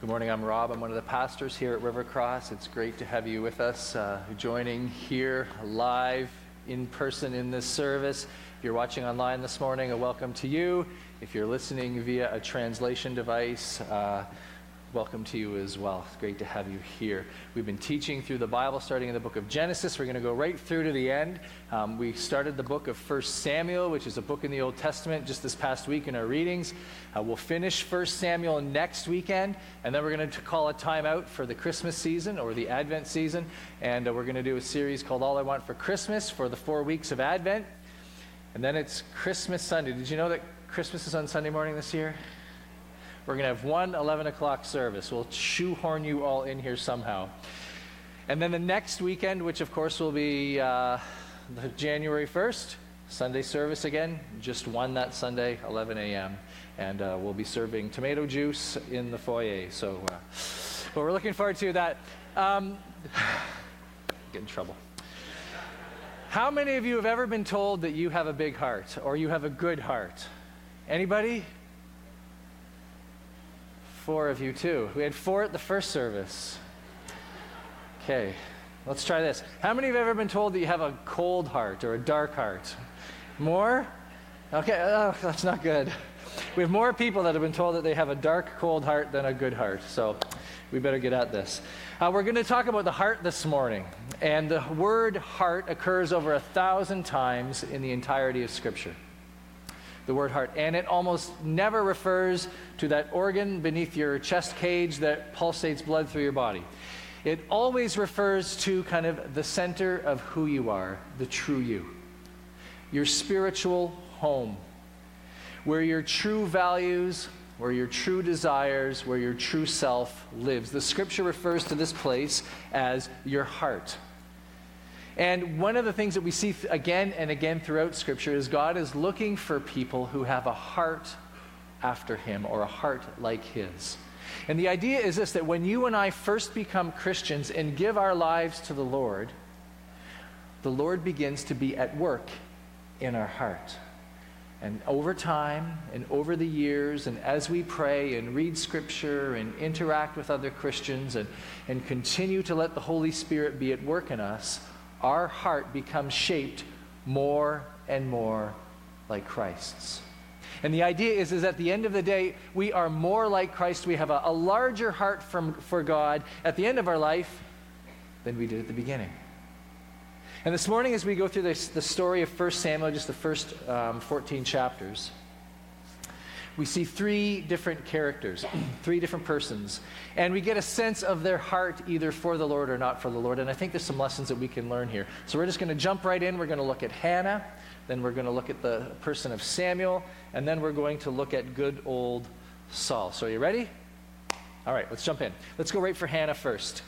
Good morning. I'm Rob. I'm one of the pastors here at River Cross. It's great to have you with us, uh, joining here live in person in this service. If you're watching online this morning, a welcome to you. If you're listening via a translation device, uh, welcome to you as well. It's great to have you here. We've been teaching through the Bible, starting in the book of Genesis. We're going to go right through to the end. Um, we started the book of 1 Samuel, which is a book in the Old Testament, just this past week in our readings. Uh, we'll finish 1 Samuel next weekend, and then we're going to call a time out for the Christmas season or the Advent season. And uh, we're going to do a series called All I Want for Christmas for the four weeks of Advent. And then it's Christmas Sunday. Did you know that Christmas is on Sunday morning this year? We're going to have one 11 o'clock service. We'll shoehorn you all in here somehow. And then the next weekend, which of course will be uh, January 1st, Sunday service again, just one that Sunday, 11 a.m. And uh, we'll be serving tomato juice in the foyer. So uh, we're looking forward to that. Um, get in trouble. How many of you have ever been told that you have a big heart or you have a good heart? Anybody? Four of you, too. We had four at the first service. Okay, let's try this. How many have ever been told that you have a cold heart or a dark heart? More? Okay, oh, that's not good. We have more people that have been told that they have a dark, cold heart than a good heart. So we better get at this. Uh, we're going to talk about the heart this morning. And the word heart occurs over a thousand times in the entirety of Scripture the word heart. And it almost never refers to that organ beneath your chest cage that pulsates blood through your body. It always refers to kind of the center of who you are, the true you, your spiritual home, where your true values, where your true desires, where your true self lives. The scripture refers to this place as your heart. And one of the things that we see again and again throughout Scripture is God is looking for people who have a heart after Him or a heart like His. And the idea is this that when you and I first become Christians and give our lives to the Lord, the Lord begins to be at work in our heart. And over time and over the years, and as we pray and read Scripture and interact with other Christians and, and continue to let the Holy Spirit be at work in us, our heart becomes shaped more and more like Christ's. And the idea is, is at the end of the day, we are more like Christ. We have a, a larger heart from, for God at the end of our life than we did at the beginning. And this morning, as we go through this, the story of 1 Samuel, just the first um, 14 chapters, we see three different characters, three different persons, and we get a sense of their heart either for the Lord or not for the Lord. And I think there's some lessons that we can learn here. So we're just going to jump right in. We're going to look at Hannah, then we're going to look at the person of Samuel, and then we're going to look at good old Saul. So are you ready? All right, let's jump in. Let's go right for Hannah first.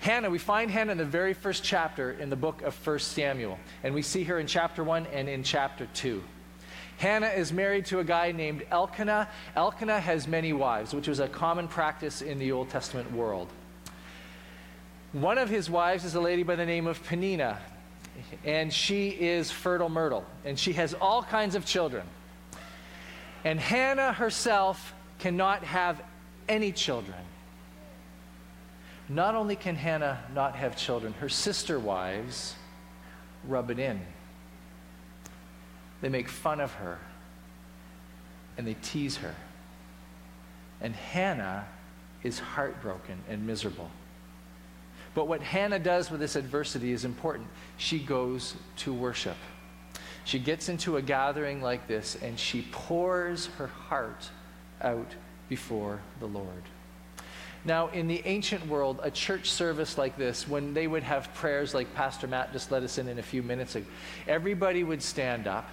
Hannah, we find Hannah in the very first chapter in the book of 1 Samuel, and we see her in chapter 1 and in chapter 2. Hannah is married to a guy named Elkanah. Elkanah has many wives, which was a common practice in the Old Testament world. One of his wives is a lady by the name of Peninnah, and she is fertile myrtle, and she has all kinds of children. And Hannah herself cannot have any children. Not only can Hannah not have children, her sister wives rub it in. They make fun of her and they tease her. And Hannah is heartbroken and miserable. But what Hannah does with this adversity is important. She goes to worship. She gets into a gathering like this and she pours her heart out before the Lord. Now, in the ancient world, a church service like this, when they would have prayers like Pastor Matt just let us in in a few minutes ago, everybody would stand up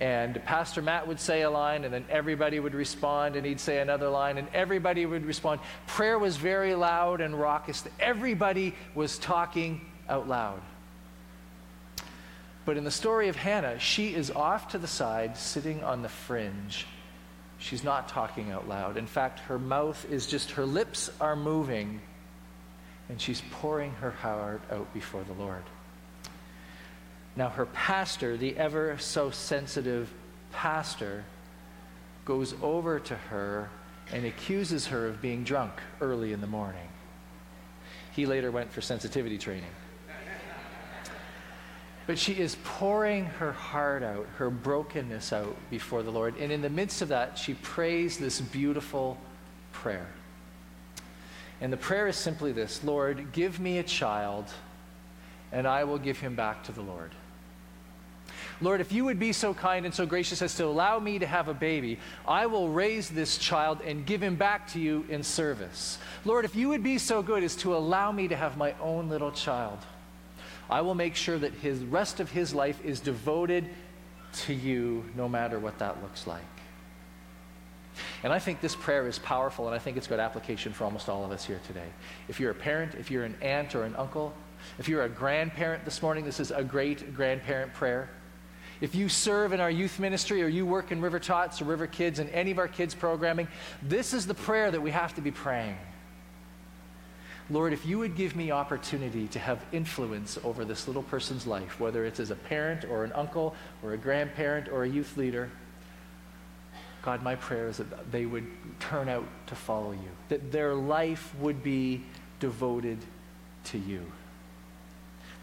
and Pastor Matt would say a line, and then everybody would respond, and he'd say another line, and everybody would respond. Prayer was very loud and raucous. Everybody was talking out loud. But in the story of Hannah, she is off to the side, sitting on the fringe. She's not talking out loud. In fact, her mouth is just, her lips are moving, and she's pouring her heart out before the Lord. Now, her pastor, the ever so sensitive pastor, goes over to her and accuses her of being drunk early in the morning. He later went for sensitivity training. But she is pouring her heart out, her brokenness out before the Lord. And in the midst of that, she prays this beautiful prayer. And the prayer is simply this Lord, give me a child, and I will give him back to the Lord. Lord, if you would be so kind and so gracious as to allow me to have a baby, I will raise this child and give him back to you in service. Lord, if you would be so good as to allow me to have my own little child, I will make sure that his rest of his life is devoted to you no matter what that looks like. And I think this prayer is powerful, and I think it's got application for almost all of us here today. If you're a parent, if you're an aunt or an uncle, if you're a grandparent this morning, this is a great grandparent prayer. If you serve in our youth ministry or you work in River Tots or River Kids and any of our kids' programming, this is the prayer that we have to be praying. Lord, if you would give me opportunity to have influence over this little person's life, whether it's as a parent or an uncle or a grandparent or a youth leader, God, my prayer is that they would turn out to follow you, that their life would be devoted to you.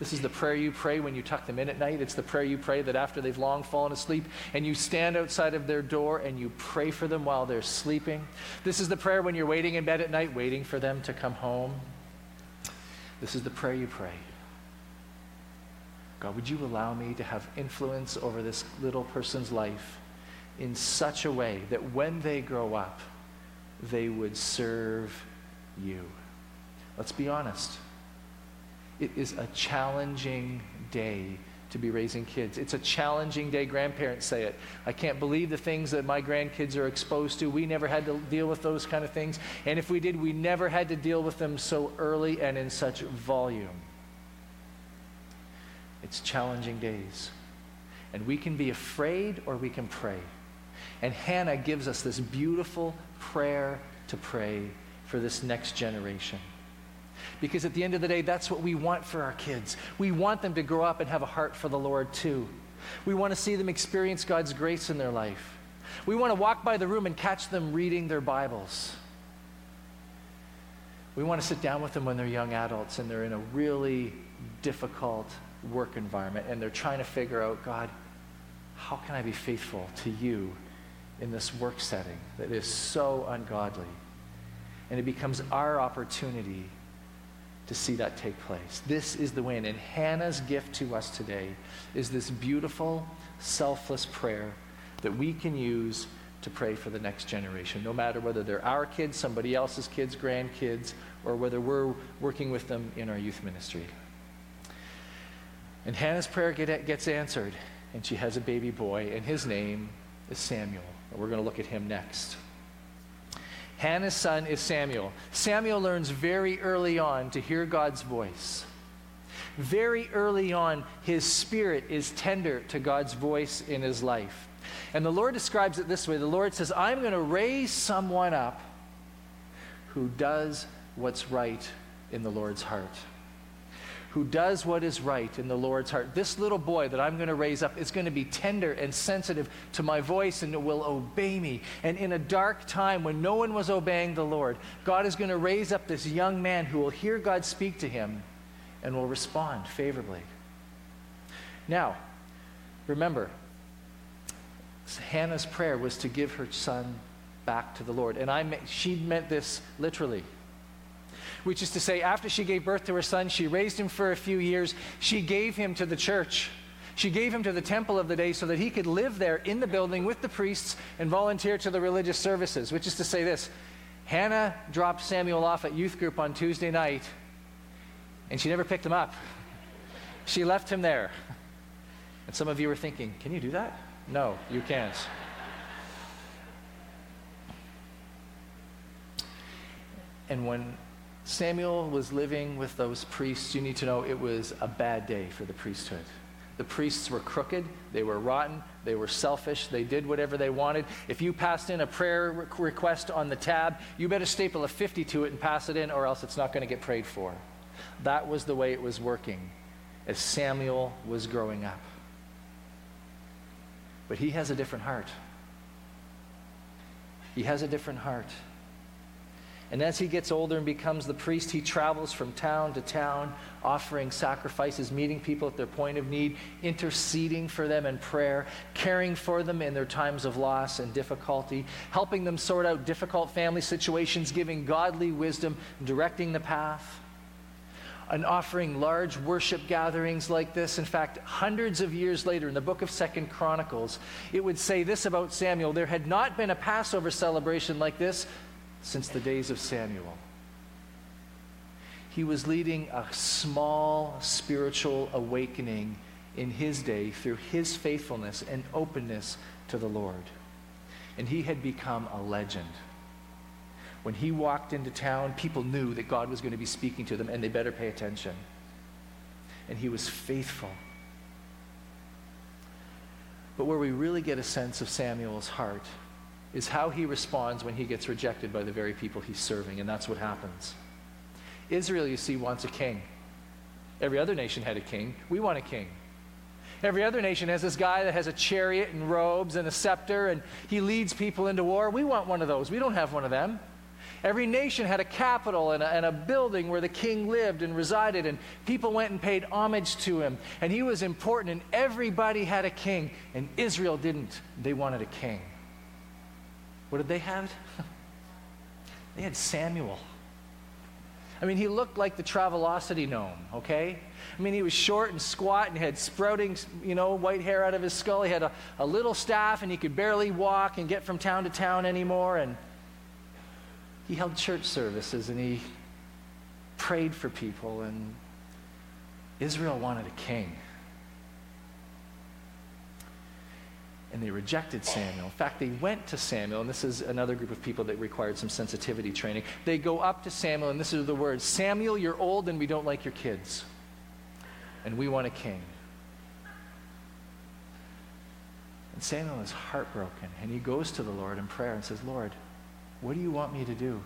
This is the prayer you pray when you tuck them in at night. It's the prayer you pray that after they've long fallen asleep and you stand outside of their door and you pray for them while they're sleeping. This is the prayer when you're waiting in bed at night, waiting for them to come home. This is the prayer you pray. God, would you allow me to have influence over this little person's life in such a way that when they grow up, they would serve you? Let's be honest. It is a challenging day to be raising kids. It's a challenging day. Grandparents say it. I can't believe the things that my grandkids are exposed to. We never had to deal with those kind of things. And if we did, we never had to deal with them so early and in such volume. It's challenging days. And we can be afraid or we can pray. And Hannah gives us this beautiful prayer to pray for this next generation. Because at the end of the day, that's what we want for our kids. We want them to grow up and have a heart for the Lord too. We want to see them experience God's grace in their life. We want to walk by the room and catch them reading their Bibles. We want to sit down with them when they're young adults and they're in a really difficult work environment and they're trying to figure out, God, how can I be faithful to you in this work setting that is so ungodly? And it becomes our opportunity to see that take place. This is the win. And Hannah's gift to us today is this beautiful, selfless prayer that we can use to pray for the next generation, no matter whether they're our kids, somebody else's kids, grandkids, or whether we're working with them in our youth ministry. And Hannah's prayer get, gets answered, and she has a baby boy, and his name is Samuel. We're going to look at him next. Hannah's son is Samuel. Samuel learns very early on to hear God's voice. Very early on, his spirit is tender to God's voice in his life. And the Lord describes it this way The Lord says, I'm going to raise someone up who does what's right in the Lord's heart who does what is right in the Lord's heart. This little boy that I'm going to raise up is going to be tender and sensitive to my voice and will obey me. And in a dark time when no one was obeying the Lord, God is going to raise up this young man who will hear God speak to him and will respond favorably. Now, remember, Hannah's prayer was to give her son back to the Lord. And I, she meant this literally which is to say, after she gave birth to her son, she raised him for a few years. She gave him to the church. She gave him to the temple of the day so that he could live there in the building with the priests and volunteer to the religious services, which is to say this Hannah dropped Samuel off at youth group on Tuesday night, and she never picked him up. She left him there. And some of you are thinking, can you do that? No, you can't. And when Samuel was living with those priests. You need to know it was a bad day for the priesthood. The priests were crooked, they were rotten, they were selfish, they did whatever they wanted. If you passed in a prayer request on the tab, you better staple a 50 to it and pass it in, or else it's not going to get prayed for. That was the way it was working as Samuel was growing up. But he has a different heart. He has a different heart. And as he gets older and becomes the priest, he travels from town to town, offering sacrifices, meeting people at their point of need, interceding for them in prayer, caring for them in their times of loss and difficulty, helping them sort out difficult family situations, giving godly wisdom, directing the path. And offering large worship gatherings like this. In fact, hundreds of years later, in the book of Second Chronicles, it would say this about Samuel there had not been a Passover celebration like this since the days of Samuel. He was leading a small spiritual awakening in his day through his faithfulness and openness to the Lord. And he had become a legend. When he walked into town, people knew that God was going to be speaking to them and they better pay attention. And he was faithful. But where we really get a sense of Samuel's heart is how he responds when he gets rejected by the very people he's serving, and that's what happens. Israel, you see, wants a king. Every other nation had a king. We want a king. Every other nation has this guy that has a chariot and robes and a scepter, and he leads people into war. We want one of those. We don't have one of them. Every nation had a capital and a, and a, building where the king lived and resided, and people went and paid homage to him. And he was important, and everybody had a king, and Israel didn't. They wanted a king. What did they have? they had Samuel. I mean, he looked like the Travelocity gnome, okay? I mean, he was short and squat and had sprouting, you know, white hair out of his skull. He had a, a little staff and he could barely walk and get from town to town anymore. And he held church services and he prayed for people. And Israel wanted a king. And they rejected Samuel. In fact, they went to Samuel, and this is another group of people that required some sensitivity training. They go up to Samuel, and this is the words Samuel, you're old, and we don't like your kids. And we want a king. And Samuel is heartbroken, and he goes to the Lord in prayer and says, Lord, what do you want me to do?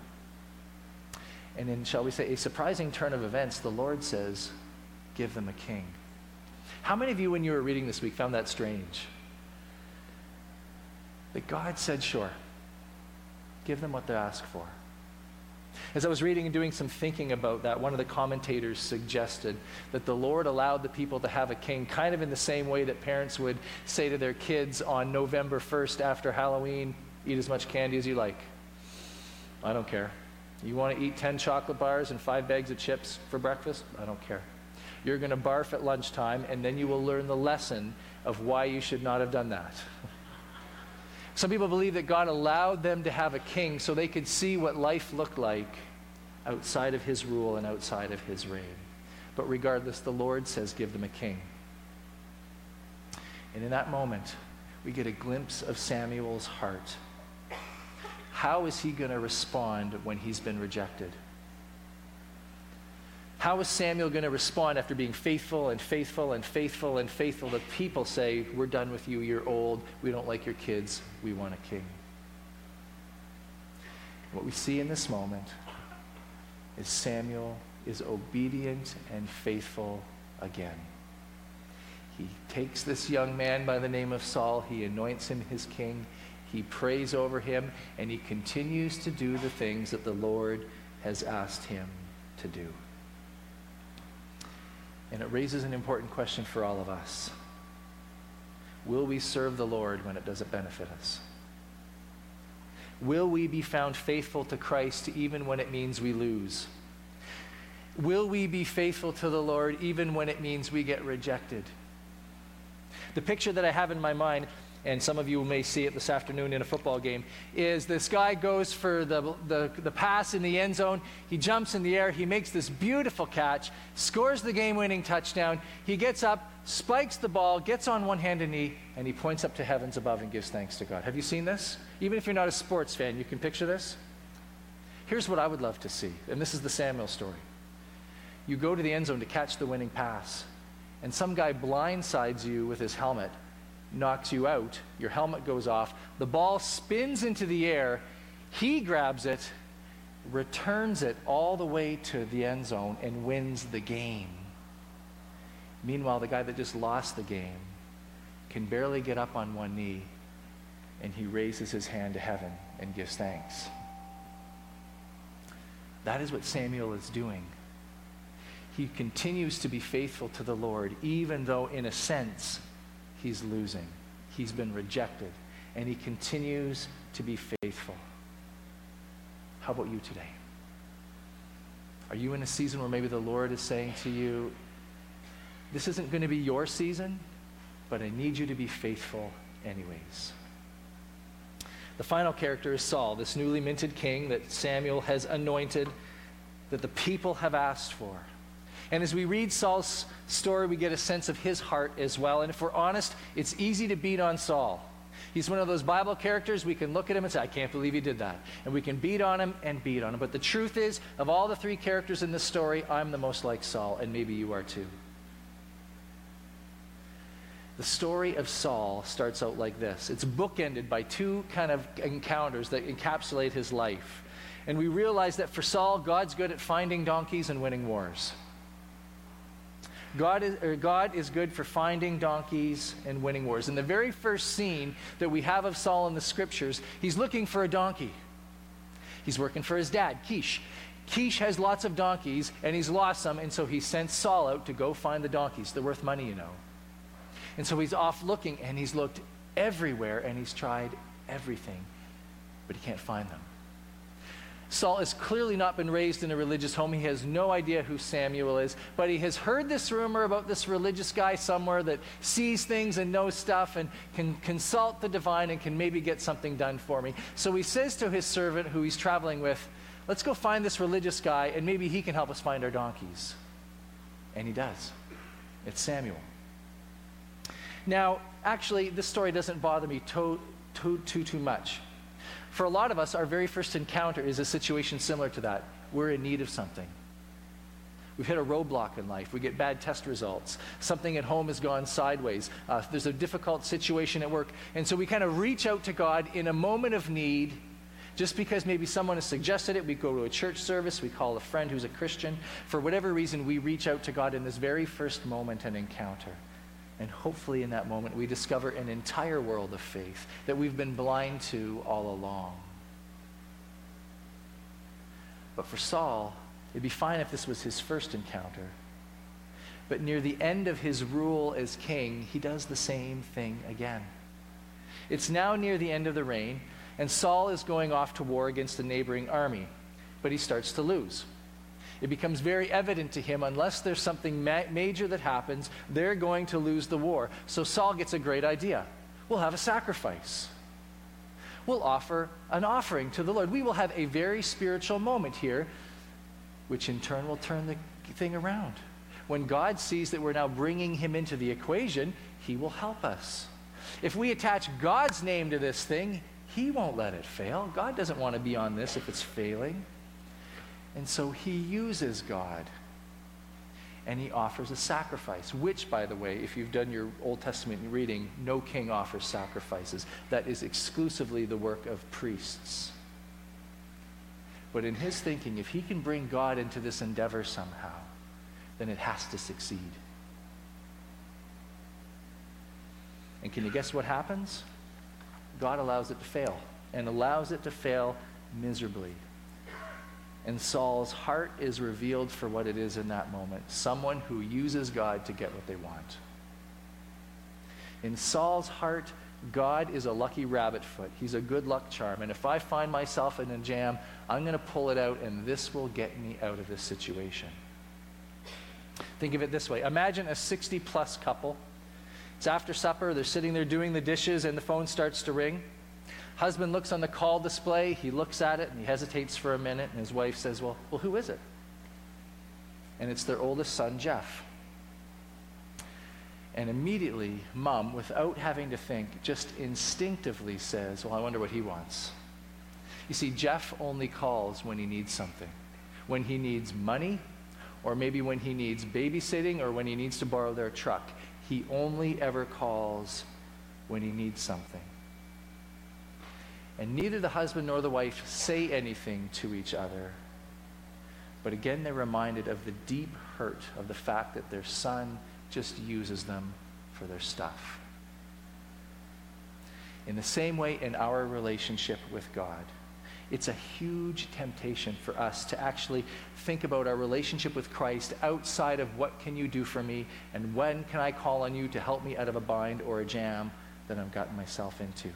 And in, shall we say, a surprising turn of events, the Lord says, Give them a king. How many of you, when you were reading this week, found that strange? That God said, sure, give them what they ask for. As I was reading and doing some thinking about that, one of the commentators suggested that the Lord allowed the people to have a king kind of in the same way that parents would say to their kids on November 1st after Halloween, eat as much candy as you like. I don't care. You want to eat 10 chocolate bars and five bags of chips for breakfast? I don't care. You're going to barf at lunchtime, and then you will learn the lesson of why you should not have done that. Some people believe that God allowed them to have a king so they could see what life looked like outside of his rule and outside of his reign. But regardless, the Lord says, Give them a king. And in that moment, we get a glimpse of Samuel's heart. How is he going to respond when he's been rejected? How is Samuel going to respond after being faithful and faithful and faithful and faithful that people say, We're done with you, you're old, we don't like your kids, we want a king? What we see in this moment is Samuel is obedient and faithful again. He takes this young man by the name of Saul, he anoints him his king, he prays over him, and he continues to do the things that the Lord has asked him to do. And it raises an important question for all of us Will we serve the Lord when it doesn't benefit us? Will we be found faithful to Christ even when it means we lose? Will we be faithful to the Lord even when it means we get rejected? The picture that I have in my mind and some of you may see it this afternoon in a football game, is this guy goes for the, the, the pass in the end zone. He jumps in the air. He makes this beautiful catch, scores the game winning touchdown. He gets up, spikes the ball, gets on one hand and knee, and he points up to heavens above and gives thanks to God. Have you seen this? Even if you're not a sports fan, you can picture this. Here's what I would love to see, and this is the Samuel story. You go to the end zone to catch the winning pass, and some guy blindsides you with his helmet knocks you out, your helmet goes off, the ball spins into the air, he grabs it, returns it all the way to the end zone, and wins the game. Meanwhile, the guy that just lost the game can barely get up on one knee, and he raises his hand to heaven and gives thanks. That is what Samuel is doing. He continues to be faithful to the Lord, even though, in a sense, he's losing. He's been rejected, and he continues to be faithful. How about you today? Are you in a season where maybe the Lord is saying to you, This isn't going to be your season, but I need you to be faithful anyways? The final character is Saul, this newly minted king that Samuel has anointed, that the people have asked for. And as we read Saul's story, we get a sense of his heart as well. And if we're honest, it's easy to beat on Saul. He's one of those Bible characters we can look at him and say, I can't believe he did that. And we can beat on him and beat on him. But the truth is, of all the three characters in this story, I'm the most like Saul, and maybe you are too. The story of Saul starts out like this it's bookended by two kind of encounters that encapsulate his life. And we realize that for Saul, God's good at finding donkeys and winning wars. God is, er, God is good for finding donkeys and winning wars. In the very first scene that we have of Saul in the scriptures, he's looking for a donkey. He's working for his dad, Kish. Kish has lots of donkeys, and he's lost some, and so he sends Saul out to go find the donkeys. They're worth money, you know. And so he's off looking, and he's looked everywhere, and he's tried everything, but he can't find them. Saul has clearly not been raised in a religious home. He has no idea who Samuel is, but he has heard this rumor about this religious guy somewhere that sees things and knows stuff and can consult the divine and can maybe get something done for me. So he says to his servant who he's traveling with, Let's go find this religious guy and maybe he can help us find our donkeys. And he does. It's Samuel. Now, actually, this story doesn't bother me too, too, too, too much. For a lot of us, our very first encounter is a situation similar to that. We're in need of something. We've hit a roadblock in life. We get bad test results. Something at home has gone sideways. Uh, there's a difficult situation at work. And so we kind of reach out to God in a moment of need. Just because maybe someone has suggested it, we go to a church service, we call a friend who's a Christian. For whatever reason, we reach out to God in this very first moment and encounter. And hopefully, in that moment, we discover an entire world of faith that we've been blind to all along. But for Saul, it'd be fine if this was his first encounter. But near the end of his rule as king, he does the same thing again. It's now near the end of the reign, and Saul is going off to war against a neighboring army, but he starts to lose it becomes very evident to him unless there's something ma- major that happens, they're going to lose the war. So Saul gets a great idea. We'll have a sacrifice. We'll offer an offering to the Lord. We will have a very spiritual moment here, which in turn will turn the thing around. When God sees that we're now bringing him into the equation, he will help us. If we attach God's name to this thing, he won't let it fail. God doesn't want to be on this if it's failing. And so he uses God and he offers a sacrifice, which, by the way, if you've done your Old Testament reading, no king offers sacrifices. That is exclusively the work of priests. But in his thinking, if he can bring God into this endeavor somehow, then it has to succeed. And can you guess what happens? God allows it to fail, and allows it to fail miserably. And Saul's heart is revealed for what it is in that moment someone who uses God to get what they want. In Saul's heart, God is a lucky rabbit foot. He's a good luck charm. And if I find myself in a jam, I'm going to pull it out, and this will get me out of this situation. Think of it this way Imagine a 60 plus couple. It's after supper, they're sitting there doing the dishes, and the phone starts to ring. Husband looks on the call display, he looks at it and he hesitates for a minute, and his wife says, Well, well who is it? And it's their oldest son, Jeff. And immediately, mom, without having to think, just instinctively says, Well, I wonder what he wants. You see, Jeff only calls when he needs something. When he needs money, or maybe when he needs babysitting, or when he needs to borrow their truck. He only ever calls when he needs something. And neither the husband nor the wife say anything to each other. But again, they're reminded of the deep hurt of the fact that their son just uses them for their stuff. In the same way, in our relationship with God, It's a huge temptation for us to actually think about our relationship with Christ outside of what can you do for me and when can I call on you to help me out of a bind or a jam that I've gotten myself into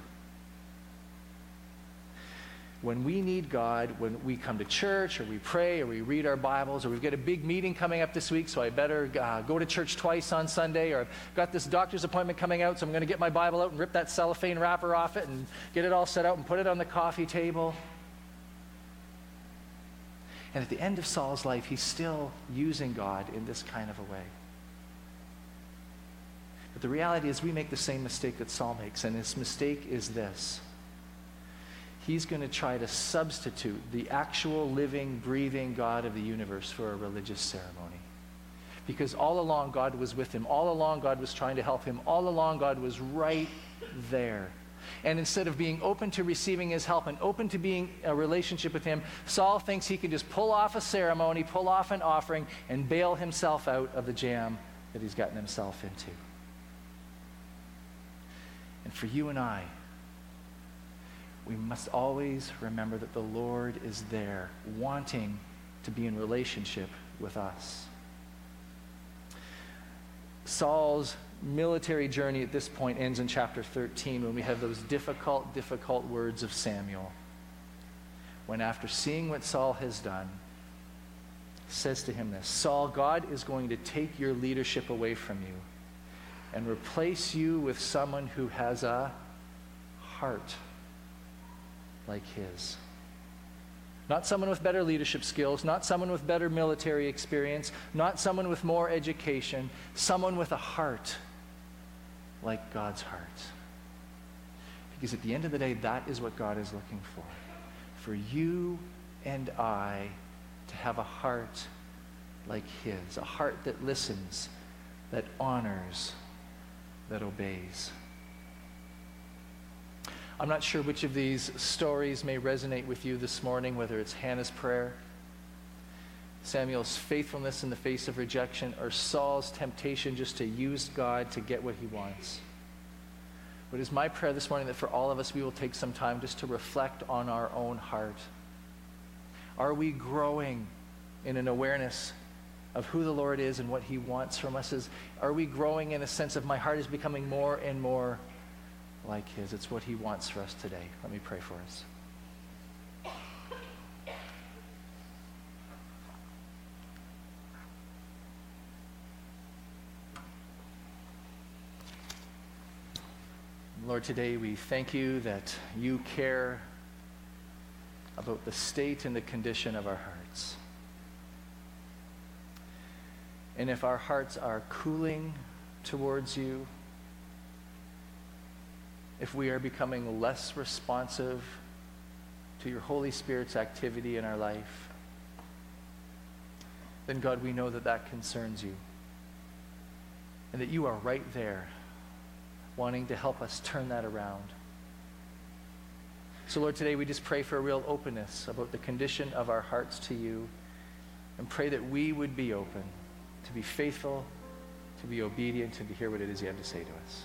when we need God, when we come to church or we pray or we read our Bibles or we've got a big meeting coming up this week, so I better uh, go to church twice on Sunday, or I've got this doctor's appointment coming out, so I'm going to get my Bible out and rip that cellophane wrapper off it and get it all set out and put it on the coffee table. And at the end of Saul's life, he's still using God in this kind of a way. But the reality is, we make the same mistake that Saul makes, and his mistake is this he's going to try to substitute the actual living, breathing God of the universe for a religious ceremony. Because all along God was with him. All along God was trying to help him. All along God was right there. And instead of being open to receiving his help and open to being a relationship with him, Saul thinks he can just pull off a ceremony, pull off an offering, and bail himself out of the jam that he's gotten himself into. And for you and I, we must always remember that the Lord is there, wanting to be in relationship with us. Saul's military journey at this point ends in chapter 13 when we have those difficult, difficult words of Samuel. When, after seeing what Saul has done, says to him this Saul, God is going to take your leadership away from you and replace you with someone who has a heart like his. Not someone with better leadership skills, not someone with better military experience, not someone with more education, someone with a heart like God's heart. Because at the end of the day, that is what God is looking for. For you and I to have a heart like His, a heart that listens, that honors, that obeys. I'm not sure which of these stories may resonate with you this morning, whether it's Hannah's prayer, Samuel's faithfulness in the face of rejection, or Saul's temptation just to use God to get what he wants. But it's my prayer this morning that for all of us, we will take some time just to reflect on our own heart. Are we growing in an awareness of who the Lord is and what he wants from us? Is, are we growing in a sense of my heart is becoming more and more like his. It's what he wants for us today. Let me pray for us. Lord, today we thank you that you care about the state and the condition of our hearts. And if our hearts are cooling towards you, if we are becoming less responsive to your Holy Spirit's activity in our life, then God, we know that that concerns you. And that you are right there wanting to help us turn that around. So, Lord, today we just pray for a real openness about the condition of our hearts to you and pray that we would be open to be faithful, to be obedient, and to hear what it is you have to say to us.